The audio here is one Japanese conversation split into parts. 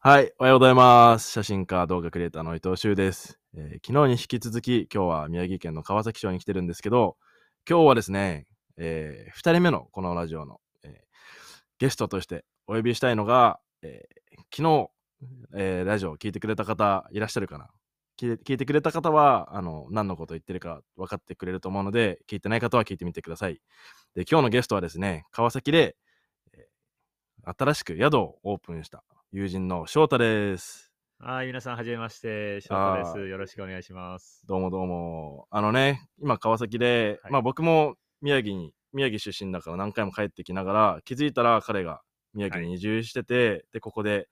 はい、おはようございます。写真家、動画クリエイターの伊藤修です、えー昨日に引き続き、今日は宮城県の川崎町に来てるんですけど、今日はですね、え2人目のこのラジオの、えーゲストとしてお呼びしたいのが、えー昨日、えーラジオを聞いてくれた方いらっしゃるかな。聞いてくれた方はあの何のこと言ってるか分かってくれると思うので聞いてない方は聞いてみてください。で今日のゲストはですね川崎で、え新しく宿をオープンした友人の翔太です。はい、皆さん、はじめまして、翔太です。よろしくお願いします。どうもどうも。あのね今川崎で、はい。まあ僕も宮城に宮城出身だから何回も帰ってきながら気づいたら彼が宮城に移住してて、でここで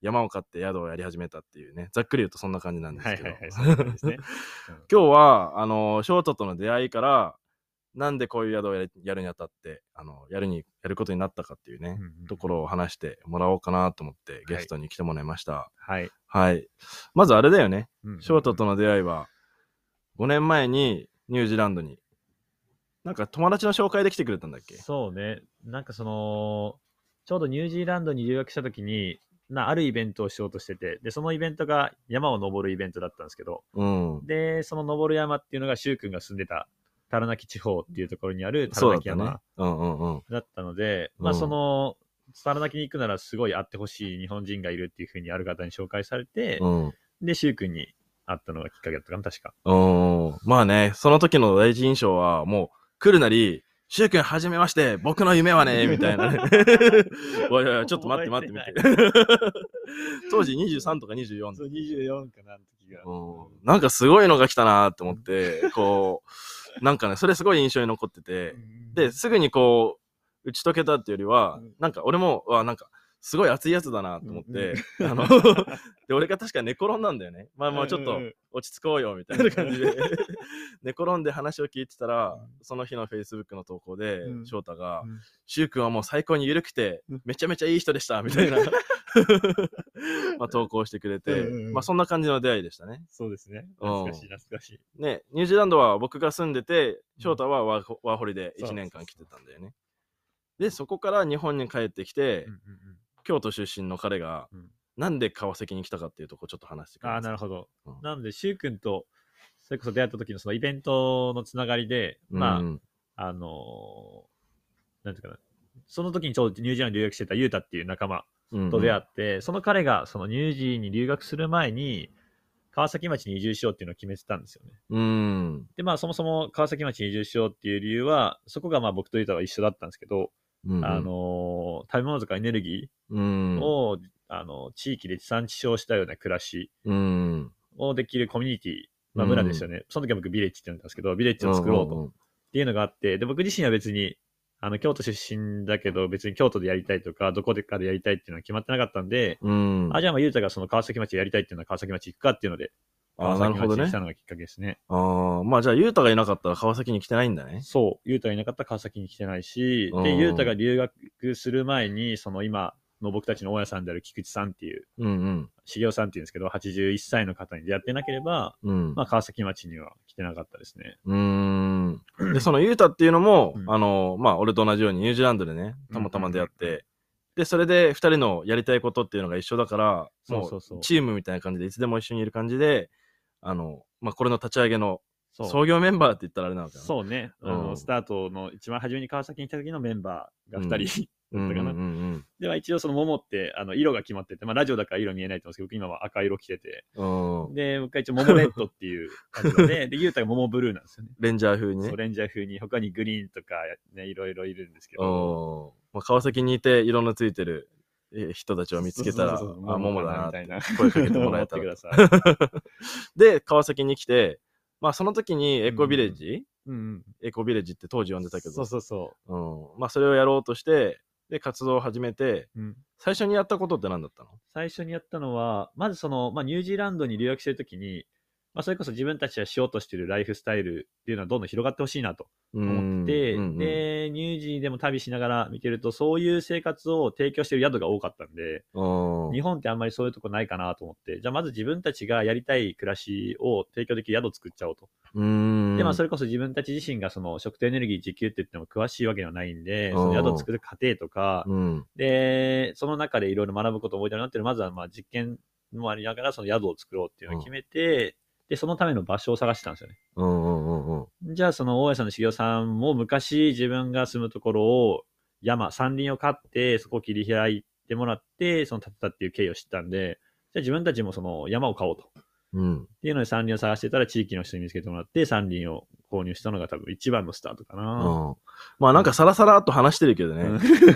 山を買って宿をやり始めたっていうねざっくり言うとそんな感じなんですけど。今日はあの翔太との出会いからなんでこういう宿をやるにあたってあのやるにやることになったかっていうね、うんうん。ところを話してもらおうかなと思ってゲストに来てもらいました。はい。はい、まずあれだよね。うんうん翔太との出会いは5年前にニュージーランドになんか友達の紹介で来てくれたんだっけ？そうね、なんかその、ちょうどニュージーランドに留学したときに、なあるイベントをしようとしてて、で、そのイベントが山を登るイベントだったんですけど、うん。で、その登る山っていうのが、シュウ君が住んでた、タラナキ地方っていうところにあるタラナキ山だったので、まあうんその、タラナキに行くならすごい会ってほしい日本人がいるっていうふうにある方に紹介されて、うん。で、シュウ君に会ったのがきっかけだったかな、確か。うん。まあねその時の第一印象はもう来るなり「しゅうくんはじめまして僕の夢はね」みたいな。ね おいおいちょっと待って待って待って当時23とか24そう、24かな、時が。うん。なんかすごいのが来たなって思ってこうなんかねそれすごい印象に残ってて。ですぐにこう打ち解けたっていうよりは、うん。なんか俺もわなんかすごい熱いやつだなと思って、あの で俺が確か寝転んだんだよね。まあまあちょっとうんうん落ち着こうよみたいな感じで。寝転んで話を聞いてたら、うん。その日のフェイスブックの投稿で、うん。翔太がうん「しゅうくんはもう最高に緩くてうん。めちゃめちゃいい人でした」みたいな まあ投稿してくれて、うんうんうん。まあそんな感じの出会いでしたね。そうですね。うん。懐かしい、懐かしい。ね、ニュージーランドは僕が住んでて、翔太はワーホワーホリで1そう年間来てたんだよね。で、そこから日本に帰ってきて、うんうん京都出身の彼が、うんなんで川崎に来たかっていうとこちょっと話してくうん、ああ、れますなるほど。うんなので、シュウ君と、それこそ出会った時のそのイベントのつながりで、まあ、うんあのーなんていうかな、その時にちょうどニュージーランドに留学してたユータっていう仲間うんと出会って、その彼がそのニュージーに留学する前に、川崎町に移住しようっていうのを決めてたんですよね。うん。で、まあ、そもそも川崎町に移住しようっていう理由は、そこがまあ僕とユータは一緒だったんですけど、うんあ、のー食べ物とかエネルギうんー。を、あの地域で地産地消したような暮らしうん。をできるコミュニティ、まあ、村ですよね。その時は僕ビレッジって呼んだんですけど、ビレッジを作ろうとっていうのがあって、で、僕自身は別に、あの、京都出身だけど、別に京都でやりたいとか、どこでかでやりたいっていうのは決まってなかったんで、うん。うん。あ、じゃあまあ、ゆうたがその川崎町でやりたいっていうのは川崎町行くかっていうので、あ川崎なるほどねしたのがきっかけですね。ああ、まあじゃあ、ゆうたがいなかったら川崎に来てないんだね。そう、ゆうたがいなかったら川崎に来てないし、うんで、ゆうたが留学する前に、その今の僕たちの大家さんである菊池さんっていう、うんうん。茂雄さんっていうんですけど、81歳の方に出会ってなければ、うん。まあ、川崎町には来てなかったですね。うーん。で、そのユータっていうのも、うんあの、まあ、俺と同じようにニュージーランドでね、たまたま出会って、うんうんで、それで2人のやりたいことっていうのが一緒だから、もそうそうそううチームみたいな感じでいつでも一緒にいる感じで、あの、まあ、これの立ち上げの創業メンバーって言ったらあれなのかな。そうね、あうんのスタートの一番初めに川崎に来た時のメンバーが2人、うんうんだったかな。うんでは一応その桃ってあの色が決まってて、まあ、ラジオだから色見えないと思うんですけど、僕今は赤色着てて、うん。うん。で、僕は一応桃レッドっていう 感じで、で、ゆうたが桃ブルーなんですよね。レンジャー風にね。レンジャー風に、他にグリーンとか、ね、いろいろいるんですけうど、ん。まあ、川崎にいて色のついてるえ人たちを見つけたら、そうそうそうあ、桃だなってみたいな。声かけてもらえたら。で、川崎に来て、まあ、その時にエコビレッジ、うんうん。エコビレッジって当時呼んでたけど、そうそうそうん、まあそれをやろうとしてで活動を始めてう。うん最初にやったことって何だったの？最初にやったのは、まずその、まあ、ニュージーランドに留学してるときに、まあ、それこそ自分たちがしようとしてるライフスタイルっていうのはどんどん広がってほしいなと思ってて、うんうんうん。で、ニュージーでも旅しながら見てると、そういう生活を提供してる宿が多かったんで、うん日本ってあんまりそういうとこないかなと思って、じゃあまず自分たちがやりたい暮らしを提供できる宿を作っちゃおうと。うん。で、まあそれこそ自分たち自身がその食とエネルギー自給って言っても詳しいわけではないんで、うん。その宿を作る過程とか、うん。で、その中でいろいろ学ぶことを覚えたようになってる、まずはまあ実験もありながらその宿を作ろうっていうのを決めて、で、そのための場所を探してたんですよね。うんうんうんうん。じゃあ、その大家さんの修行さんも昔自分が住むところを山、山林を買って、そこを切り開いてもらって、その建てたっていう経緯を知ったんで、じゃあ自分たちもその山を買おうと。っうん。ていうので山林を探してたら地域の人に見つけてもらって、山林を購入したのが多分一番のスタートかな。うん。まあなんかさらさらっと話してるけどね、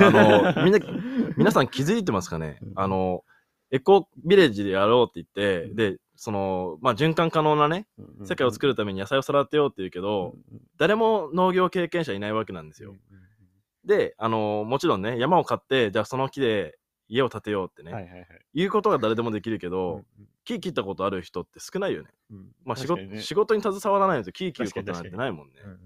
あのみんな 皆さん気づいてますかね？うん。あのエコビレッジでやろうって言って、でそのまあ循環可能なね世界を作るるために野菜を育てようって言うけど、誰も農業経験者いないわけなんですよ。であのもちろんね山を買ってじゃあその木で家を建てようってね、はいはいはい。いうことが誰でもできるけど、うん木切ったことある人って少ないよね。うんまあ仕事,、ね仕事に携わらないと木切ることなんてないもんね。うんうん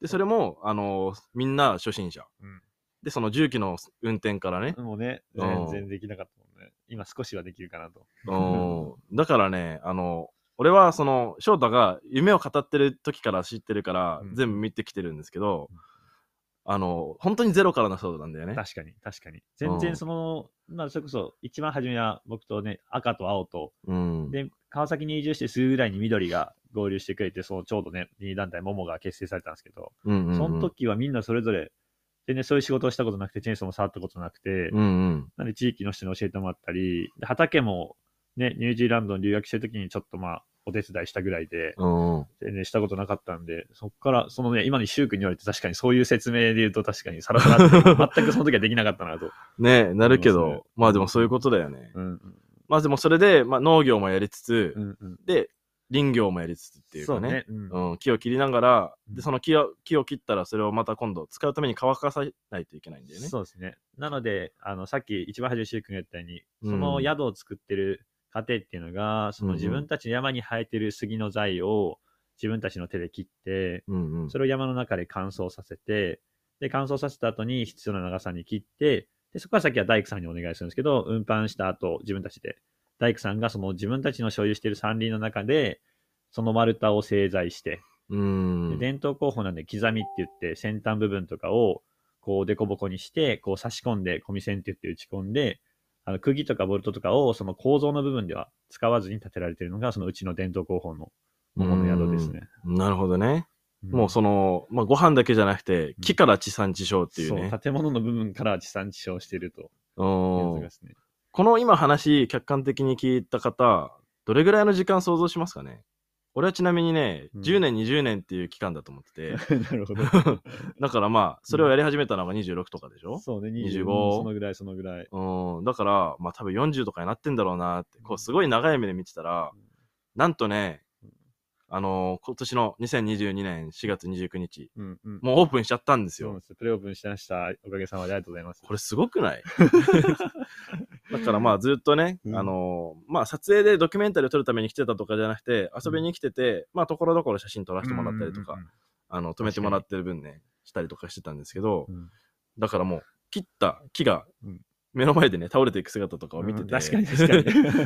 でそれもあのみんな初心者。うんでその重機の運転からね、うんもうね、うん全然できなかったも。今少しはできるかなと。うんだからねあの俺はその翔太が夢を語ってる時から知ってるから、うん全部見てきてるんですけど、うんあの本当にゼロからのスタートなんだよね。確かに、確かに。全然その、まあ、それこそ、一番初めは僕とね、赤と青と、うん、で、川崎に移住してすぐぐらいに緑が合流してくれて、そのちょうどね、2団体、モモが結成されたんですけど、うんうんうんその時はみんなそれぞれ、全然そういう仕事をしたことなくて、チェーンソーも触ったことなくて、うんうんなんで地域の人に教えてもらったり、で畑もね、ニュージーランドに留学してる時にちょっとまあ、お手伝いしたぐらいで、うん全然したことなかったんで、そっから、そのね、今にシュウ君に言われて確かにそういう説明で言うと確かにさらさらって、全くその時はできなかったなと。ねなるけど、まあでもそういうことだよね。うん。まあでもそれで、まあ、農業もやりつつ、うんうん。で林業もやりつつっていうかねね。うんうん、木を切りながら、うんでその木を木を切ったらそれをまた今度使うために乾かさないといけないんだよね。そうですね。なので、あの、さっき一番初めにシュウ君が言ったように、うんその宿を作ってる過程っていうのが、その自分たちの山に生えてる杉の材を自分たちの手で切って、うんうんそれを山の中で乾燥させて、で、乾燥させた後に必要な長さに切って、で、そこから先は大工さんにお願いするんですけど、運搬した後、自分たちで、大工さんがその自分たちの所有している山林の中で、その丸太を製材して、うんで伝統工法なんで刻みって言って先端部分とかをこうデコボコにしてこう差し込んでコミ線って言って打ち込んであの釘とかボルトとかをその構造の部分では使わずに建てられているのがそのうちの伝統工法の桃の宿ですね。うんなるほどね。んもうその、まあ、ご飯だけじゃなくてうん木から地産地消っていうね。そう建物の部分から地産地消しているといううんやつですね。この今話客観的に聞いた方どれぐらいの時間想像しますかね？俺はちなみにね、うん10年20年っていう期間だと思ってて なるほど。だからまあそれをやり始めたのが26とかでしょ、そうね、25 25そのぐらい、そのぐらい。うん、だから、まあ多分40とかになってんだろうなって、こうすごい長い目で見てたら、なんとね、あのー今年の2022年4月29日、うんうん。もうオープンしちゃったんですよ。プレオープンしてました。おかげさまでありがとうございます。これすごくない？だからまあずっとね、うん。あのーまあ撮影でドキュメンタリーを撮るために来てたとかじゃなくて、遊びに来てて、まあところどころ写真撮らせてもらったりとか、あの、止めてもらってる分ね、したりとかしてたんですけど、うん。うんうん。だからもう切った木がうん。目の前でね、倒れていく姿とかを見てて、うん。確かに確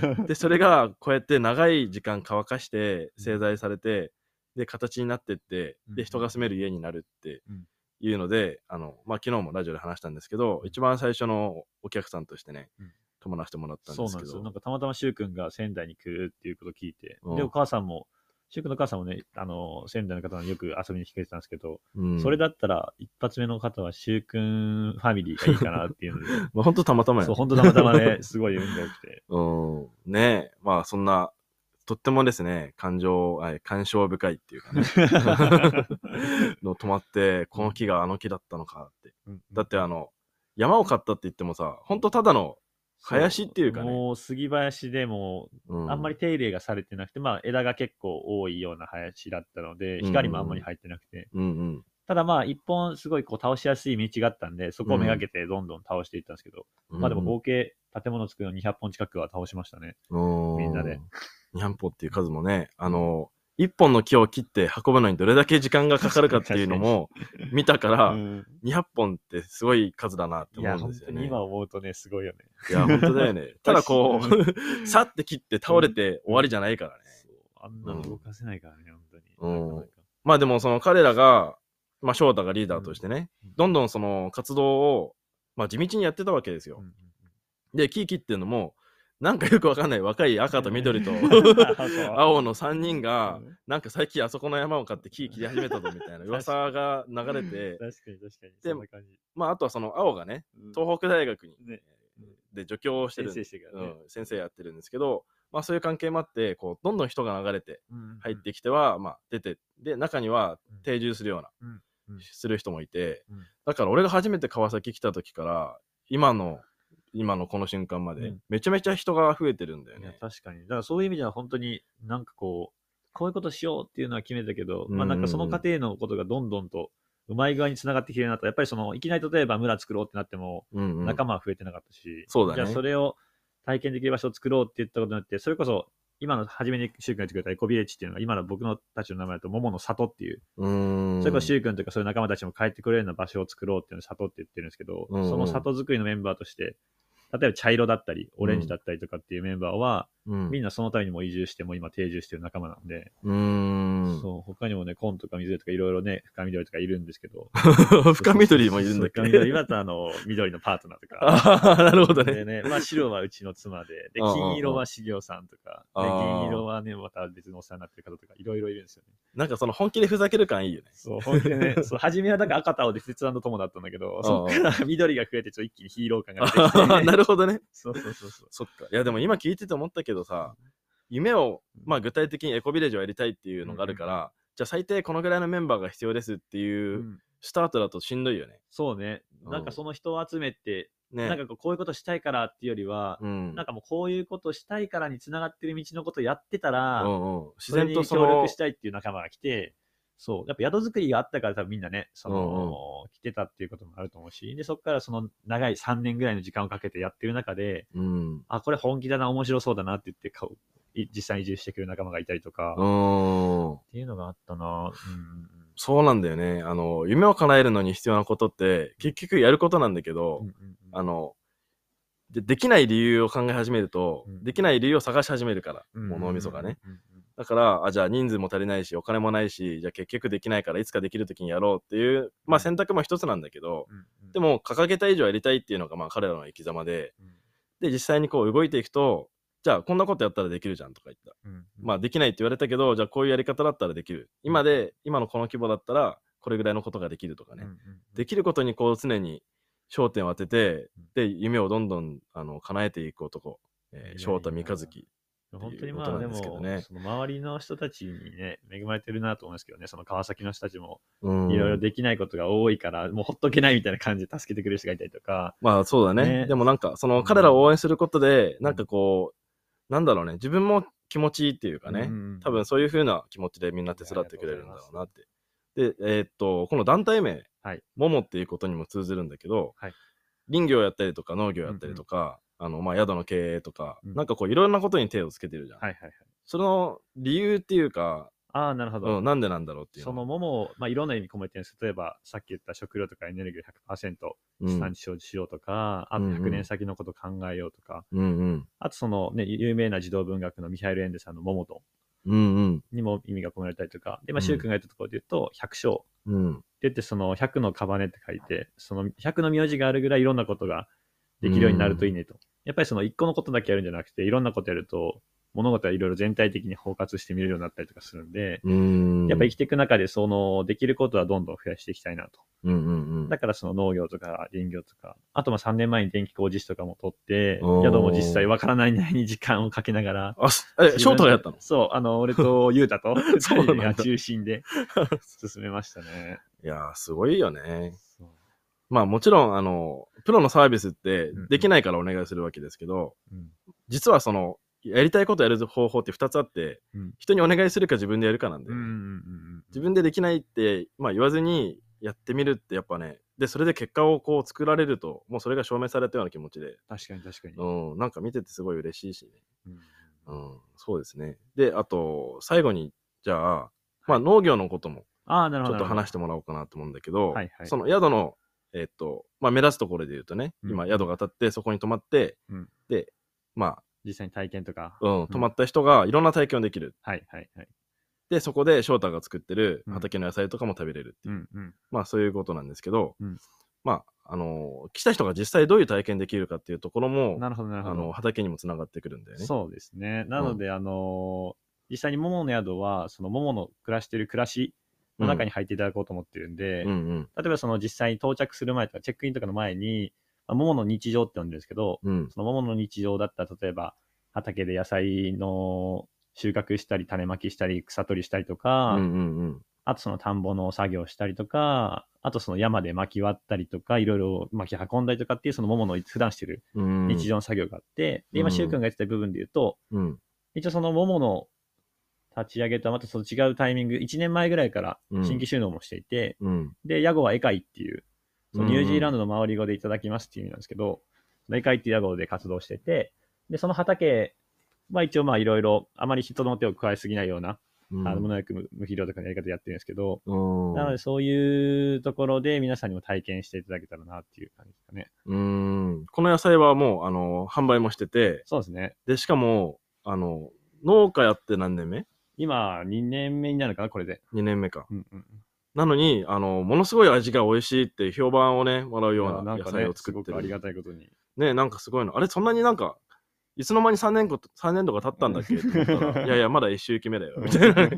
かに。で、それがこうやって長い時間乾かして製材されて、で、形になってって、で、うん。人が住める家になるってうん。いうので、あの、まあ、昨日もラジオで話したんですけど、一番最初のお客さんとしてねうん、泊まらせてもらったんですけそうなんですよ。などん、かたまたましゅうくんが仙台に来るっていうことを聞いて、うん。で、お母さんも、しゅうくんのお母さんもね、あの、仙台の方によく遊びに来てたんですけど、うん。それだったら、一発目の方はしゅうくんファミリーがいいかなっていうので、まあ、本当たまたまやそう、本当たまたまね、すごい運が良くて。うん。ねえ、まあ、そんな、とってもですね、感情、あ感傷深いっていうかね、の止まって、この木があの木だったのかって。だってあの、山を買ったって言ってもさ、ほんとただの、林っていうかね。もう杉林でも、うん、あんまり手入れがされてなくて、まあ枝が結構多いような林だったので、うん光もあんまり入ってなくて、うんうん。ただまあ、一本すごいこう倒しやすい道があったんで、そこをめがけてどんどん倒していったんですけど、まあでも合計建物作るの200本近くは倒しましたね。みんなで。200本っていう数もね、あの、一本の木を切って運ぶのにどれだけ時間がかかるかっていうのも見たから、200本ってすごい数だなって思うんですよね。いや、今思うとね、すごいよね。いや、本当だよね。ただこう、さって切って倒れて終わりじゃないからね。あんなの動かせないからね、本当に。うん、まあでもその彼らが、まあ翔太がリーダーとしてね、どんどんその活動を、まあ地道にやってたわけですよ。で、キーキっていうのも、なんかよくわかんない。若い赤と緑と 青の3人が、なんか最近あそこの山を買って木切り始めたぞみたいな 噂が流れて、確かに確かに。で、まああとはその青がね、東北大学に、ね、で助教をしてる先生,、うん、先生やってるんですけど、まあそういう関係もあって、こう、どんどん人が流れて入ってきては、まあ出て、で、中には定住するような、する人もいて、だから俺が初めて川崎来た時から、今の今のこの瞬間まで、めちゃめちゃ人が増えてるんだよね。確かに。だからそういう意味では本当になんかこう、こういうことしようっていうのは決めたけど、まあなんかその過程のことがどんどんとうまい具合につながってきてるなと、やっぱりそのいきなり例えば村作ろうってなっても、仲間は増えてなかったし、そうだね。じゃあそれを体験できる場所を作ろうって言ったことによって、それこそ今の初めにシュウ君が言ってくれたエコビレッジっていうのが、今の僕のたちの名前だと、桃の里っていう、うんそれこそシュウ君とかそういう仲間たちも帰ってくれるような場所を作ろうっていうのを里って言ってるんですけど、その里作りのメンバーとして、例えば茶色だったり、オレンジだったりとかっていうメンバーは、うん、みんなそのためにも移住しても今定住してる仲間なんで、うんそう、他にもね、紺とか水とかいろいろね、深緑とかいるんですけど。深緑もいるんだけ？ど。深緑、今とあの、緑のパートナーとか。ああ、なるほどね。でね、まあ白はうちの妻で、で、金色は修行さんとか、で、銀色はね、また別のお世話になってる方とか、いろいろいるんですよね。なんかその本気でふざける感いいよね。そう、本気でね、そう、初めはだから赤と青で切断の友だったんだけど、そっから緑が増えてちょっと一気にヒーロー感が出てきて、ね。なるほどね。そうそうそうそう。そっか。いやでも今聞いてて思ったけどさ、夢を、まあ、具体的にエコビレッジをやりたいっていうのがあるから、じゃあ最低このぐらいのメンバーが必要ですっていうスタートだとしんどいよね。そうね。なんかその人を集めて、ね、なんかこういうことしたいからっていうよりは、うん、なんかもうこういうことしたいからにつながってる道のことをやってたら、うんうん、自然と協力したいっていう仲間が来て、そう。やっぱ宿作りがあったから多分みんなね、その、うんうん、来てたっていうこともあると思うし、で、そこからその長い3年ぐらいの時間をかけてやってる中で、うん、あ、これ本気だな、面白そうだなって言って、実際に移住してくる仲間がいたりとか、っていうのがあったな、うん、そうなんだよね。あの、夢を叶えるのに必要なことって、結局やることなんだけど、うんうんうん、あの、でできない理由を考え始めると、うん、できない理由を探し始めるから、うん、もう脳みそがね。だから、あ、じゃあ人数も足りないし、お金もないし、じゃあ結局できないからいつかできる時にやろうっていう、まあ選択も一つなんだけど、でも掲げた以上やりたいっていうのがまあ彼らの生き様で、で、実際にこう動いていくと、じゃあこんなことやったらできるじゃんとか言った。うんうん、まあできないって言われたけど、じゃあこういうやり方だったらできる。今で、今のこの規模だったら、これぐらいのことができるとかね。うんうんうん、できることにこう常に焦点を当てて、で、夢をどんどんあの叶えていく男、えー、翔太三日月。本当にまあでも、ね、その周りの人たちにね、恵まれてるなと思うんですけどね、その川崎の人たちも、いろいろできないことが多いから、もうほっとけないみたいな感じで助けてくれる人がいたりとか。まあそうだね。ね。でもなんか、その彼らを応援することで、なんかこう、なんだろうね、自分も気持ちいいっていうかね、うん、多分そういう風な気持ちでみんな手伝ってくれるんだろうなって。で、えー、っと、この団体名、はい、ももっていうことにも通ずるんだけど、はい、林業やったりとか農業やったりとか、うんうん、あの、まあ、宿の経営とか、うん、なんかこういろんなことに手をつけてるじゃん。はいはいはい。その理由っていうか、ああ、なるほど、うん。なんでなんだろうっていう。その桃を、まあ、いろんな意味込めてるんです例えば、さっき言った食料とかエネルギーを100%地産地消しようとか、うん、あと100年先のこと考えようとか、うんうん、あとそのね、有名な児童文学のミハイル・エンデさんの桃と、うんうん、にも意味が込められたりとか、で、まあ、シュウ君が言ったところで言うと、百姓。うん、って言って、その100のカバネって書いて、その100の名字があるぐらいいろんなことができるようになるといいねと。やっぱりその1個のことだけやるんじゃなくて、いろんなことやると、物事はいろいろ全体的に包括して見れるようになったりとかするんで、んやっぱ生きていく中で、その、できることはどんどん増やしていきたいなと。うんうんうん、だからその農業とか林業とか、あとまあ3年前に電気工事士とかも取って、宿も実際わからないなりに時間をかけながら。あ、え、翔太がやったの？そう、あの、俺とゆうたと、そうが中心で 進めましたね。いやー、すごいよね。まあもちろん、あの、プロのサービスってできないからお願いするわけですけど、うん、実はその、やりたいことやる方法って2つあって、うん、人にお願いするか自分でやるかなんで、自分でできないって、まあ、言わずにやってみるってやっぱね、で、それで結果をこう作られると、もうそれが証明されたような気持ちで、確かに確かに。うん、なんか見ててすごい嬉しいしね。うんうん、そうですね。で、あと、最後に、じゃあ、まあ農業のことも。ちょっと話ししてもらおうかなと思うんだけど、はいはい。その宿の、えっと、まあ目立つところで言うとね、うん今宿が当たってそこに泊まって、うんで、ま実際に体験とか。あ、うん、泊まった人がいろんな体験をできる。はいはいはい。で、そこで翔太が作ってるうん畑の野菜とかも食べれるっていう、うんうん。まあそういうことなんですけど、うんまあ、あの来た人が実際どういう体験できるかっていうところも、なるほどなるほど。あの畑にもつながってくるんだよね。そうですね。なので、あのー実際に桃の宿は、その桃の暮らしてる暮らしの中に入っていただこうと思ってるんで、うんうん。例えばその実際に到着する前とか、チェックインとかの前に、まあ桃の日常って呼んでるんですけど、うん。その桃の日常だったら、例えば畑で野菜の収穫したり、種まきしたり、草取りしたりとか、うんうんあとその田んぼの作業したりとか、あとその山で巻き割ったりとか、いろいろ巻き運んだりとかっていうその桃の普段してるうんうん。日常の作業があって、で、今、うん。シュウ君が言ってた部分で言うと、うん。一応その桃の立ち上げとはまたその違うタイミング、1年前ぐらいからうん。新規収納もしていて、うん。で、ヤゴはエカイっていう、そのうん。ニュージーランドの周り語でいただきますっていう意味なんですけど、エカイっていうヤゴで活動してて、で、その畑は一応まあいろいろ、あまり人の手を加えすぎないような、うん。あの無農薬無無肥料とかのやり方やってるんですけど、うん。なのでそういうところで皆さんにも体験していただけたらなっていう感じですかね。うん。この野菜はもうあの販売もしててそうですね。でしかもあの農家やって何年目？今、2年目になるかな、これで。2年目か。うんうん。なのにあのものすごい味が美味しいって評判をねもらうような野菜を、作ってすごくありがるたいことに。ねなんかすごいの。あれそんなになんかいつの間に3年こ3年とか経ったんだっけ？いやいやまだ1周期目だよ。みたいな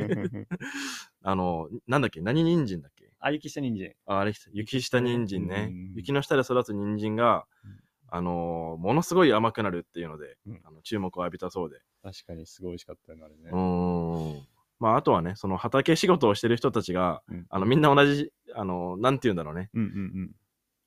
あのなんだっけ？何人参だっけ？あ、雪下人参。ああれ雪下人参ね。うん。雪の下で育つ人参がうんあのものすごい甘くなるっていうので、うん。あの注目を浴びたそうで。確かにすごい美味しかったよね、あれね。うーん。まああとはねその畑仕事をしてる人たちがうん。あのみんな同じあのなんて言うんだろうね。うんうん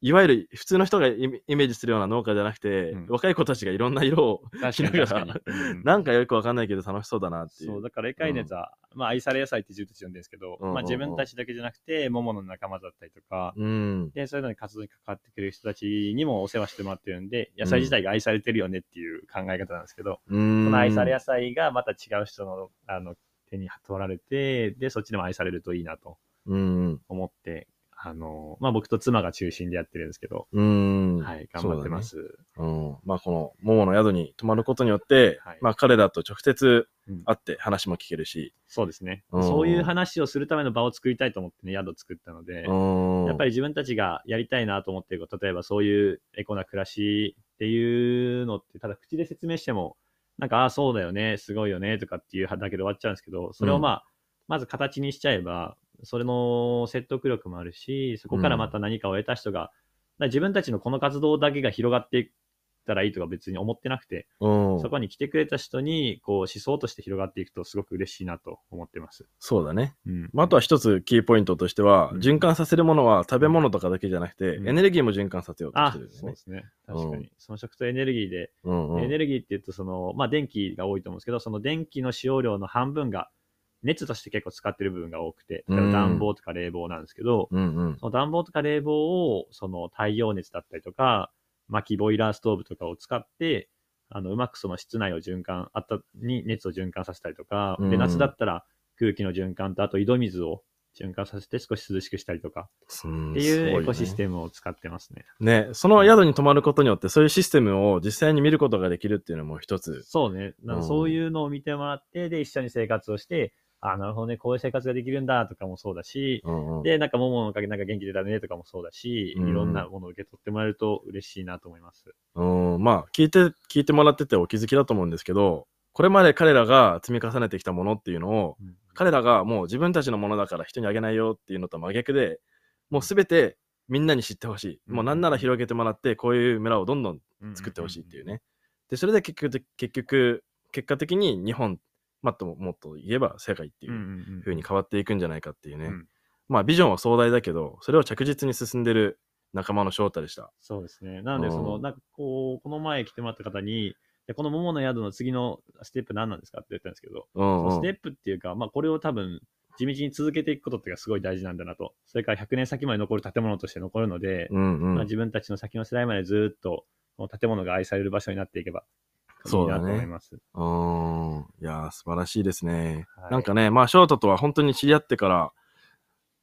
いわゆる普通の人がイメージするような農家じゃなくて、うん。若い子たちがいろんな色をうん。確かにだか確からに。うん。なんかよくわかんないけど楽しそうだなっていう。そう、だから、エカイネザー、まあ、愛され野菜って自分たち呼んでるんですけど、うんうんうん。まあ、自分たちだけじゃなくて、桃の仲間だったりとか、うん。で、そういうのに活動に関わってくれる人たちにもお世話してもらってるんで、野菜自体が愛されてるよねっていう考え方なんですけど、うん。その愛され野菜がまた違う人のあの手に取られて、で、そっちでも愛されるといいなとうん。思って、あの、まあ、僕と妻が中心でやってるんですけど、うん。はい、頑張ってま。す。そうだね。うん、まあこの桃の宿に泊まることによって、はい。まあ彼らと直接うん。会って話も聞けるし、そうですね。うん。そういう話をするための場を作りたいと思ってね、宿を作ったので、うん、やっぱり自分たちがやりたいなと思ってる例えばそういうエコな暮らしっていうのって、ただ口で説明しても、なんか、ああ、そうだよね、すごいよね、とかっていうだけで終わっちゃうんですけど、それをまあ、まず形にしちゃえば、それの説得力もあるし、そこからまた何かを得た人が、だから自分たちのこの活動だけが広がっていったらいいとか別に思ってなくて、うん、そこに来てくれた人に、こう、思想として広がっていくとすごく嬉しいなと思ってます。そうだね。うん。まあ、あとは一つキーポイントとしては、うん循環させるものは食べ物とかだけじゃなくて、うんエネルギーも循環させようとしあてるんだよね。そうですね。確かうんに。その食とエネルギーで、うんうんエネルギーって言うと、その、まあ、電気が多いと思うんですけど、その電気の使用量の半分が、熱として結構使ってる部分が多くて、例えばうん暖房とか冷房なんですけど、うんうんその暖房とか冷房を、その太陽熱だったりとか、薪ボイラーストーブとかを使って、あの、うまくその室内を循環、あったに熱を循環させたりとか、で、うん夏だったら空気の循環と、あと井戸水を循環させて少し涼しくしたりとか、うんっていうエコシステムを使ってますね。ね。ね、その宿に泊まることによって、そういうシステムを実際に見ることができるっていうのも一つ。そうね。そういうのを見てもらって、で、一緒に生活をして、あなるほどね、こういう生活ができるんだとかもそうだし、うんうんで、なんか、もものおかげでなんか元気出たねとかもそうだし、うんいろんなものを受け取ってもらえると嬉しいなと思います。うん、まあ、聞いて、聞いてもらっててお気づきだと思うんですけど、これまで彼らが積み重ねてきたものっていうのを、彼らがもう自分たちのものだから人にあげないよっていうのと真逆で、もうすべてみんなに知ってほしい。うんもうなんなら広げてもらって、こういう村をどんどん作ってほしいっていうね。で、それで結局、結局、結果的に日本、まあ、とももっと言えば世界っていうんうに変わっていくんじゃないかっていうね。うんまあ、ビジョンは壮大だけど、それを着実に進んでる仲間の翔太でした。そうですね。なので、うんその、なんかこう、この前来てもらった方に、でこの桃の宿の次のステップ何なんですかって言ったんですけど、うん、うん。ステップっていうか、まあこれを多分、地道に続けていくことってすごい大事なんだなと。それから100年先まで残る建物として残るので、うんうん。まあ、自分たちの先の世代までずっと、建物が愛される場所になっていけば、いいうだねと思います。うーん。いやー、素晴らしいですね。はいなんかね、まあ、翔太とは本当に知り合ってから、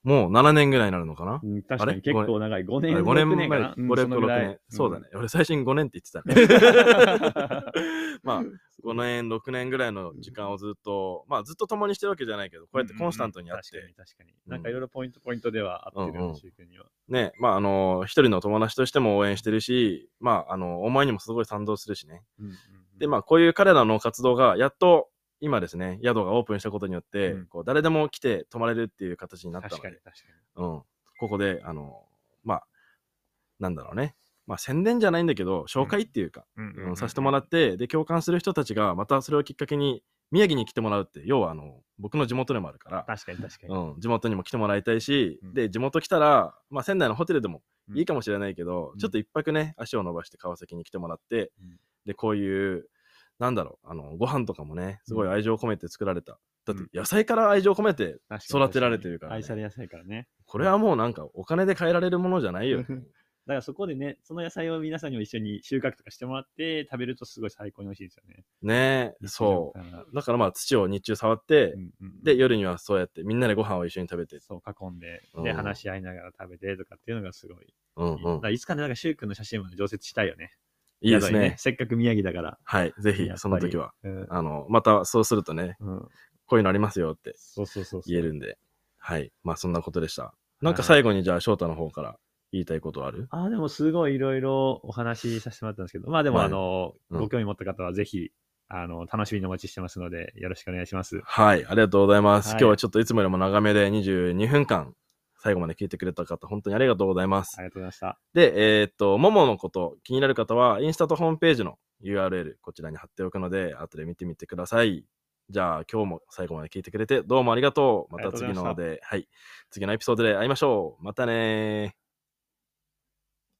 もう7年ぐらいになるのかな？うん確かに結構長い。5年、5年6前、年かな？5年、6そのぐらい年。そうだね。。俺最初に5年って言ってたね。まあ、5年、6年ぐらいの時間をずっと、まあずっと共にしてるわけじゃないけど、こうやってコンスタントにやって、うんうんうん確かに確かに。なんかいろいろポイントポイントでは合ってるようんうんね、まああの、一人の友達としても応援してるし、まああの、思いにもすごい賛同するしね。うんで、まあこういう彼らの活動が、やっと今ですね、宿がオープンしたことによって、うん。こう誰でも来て泊まれるっていう形になったので確かに、確かうん、ここで、あの、まあ、なんだろうね。まあ宣伝じゃないんだけど、紹介っていうか、させてもらって、で、共感する人たちが、またそれをきっかけに、宮城に来てもらうって、要は、あの、僕の地元でもあるから、確かに確かに。うん、地元にも来てもらいたいし、うん。で、地元来たら、まあ、仙台のホテルでもうん。いいかもしれないけど、うん。ちょっと一泊ね、足を伸ばして川崎に来てもらって、うんで、こういう、なんだろう、あの、ご飯とかもね、すごい愛情を込めて作られた。だってうん、野菜から愛情を込めて、育てられてるからね愛されやすいからね。これはもうなんか、お金で買えられるものじゃないよね。だからそこでね、その野菜を皆さんにも一緒に収穫とかしてもらって食べるとすごい最高に美味しいですよね。ねそう。だからまあ、土を日中触って、うんうんで、夜にはそうやってみんなでご飯を一緒に食べて。そう囲んで、うんで、話し合いながら食べてとかっていうのがすごい。うんうんだか。らいつかね、なんか、シュウ君の写真も常設したいよね。いいですね。せっかく宮城だから。はい。ぜひその時は。うんあの、またそうするとね、うんこういうのありますよってそうそうそう。言えるんで。はい。まあ、そんなことでした。なんか最後にじゃあ、翔太の方から言いたいことある？ああ、でもすごいいろいろお話しさせてもらったんですけど、まあでも、はいあの、うんご興味持った方はぜひ、あの、楽しみにお待ちしてますので、よろしくお願いします。はい。ありがとうございます。はい今日はちょっといつもよりも長めで22分間、最後まで聞いてくれた方、本当にありがとうございますあ。りがとうございました。で、えーっと、もものこと気になる方は、インスタとホームページの URL こちらに貼っておくので、後で見てみてください。じゃあ、今日も最後まで聞いてくれてどうもありがとう。また次ので、はい。次のエピソードで会いましょう。またねー。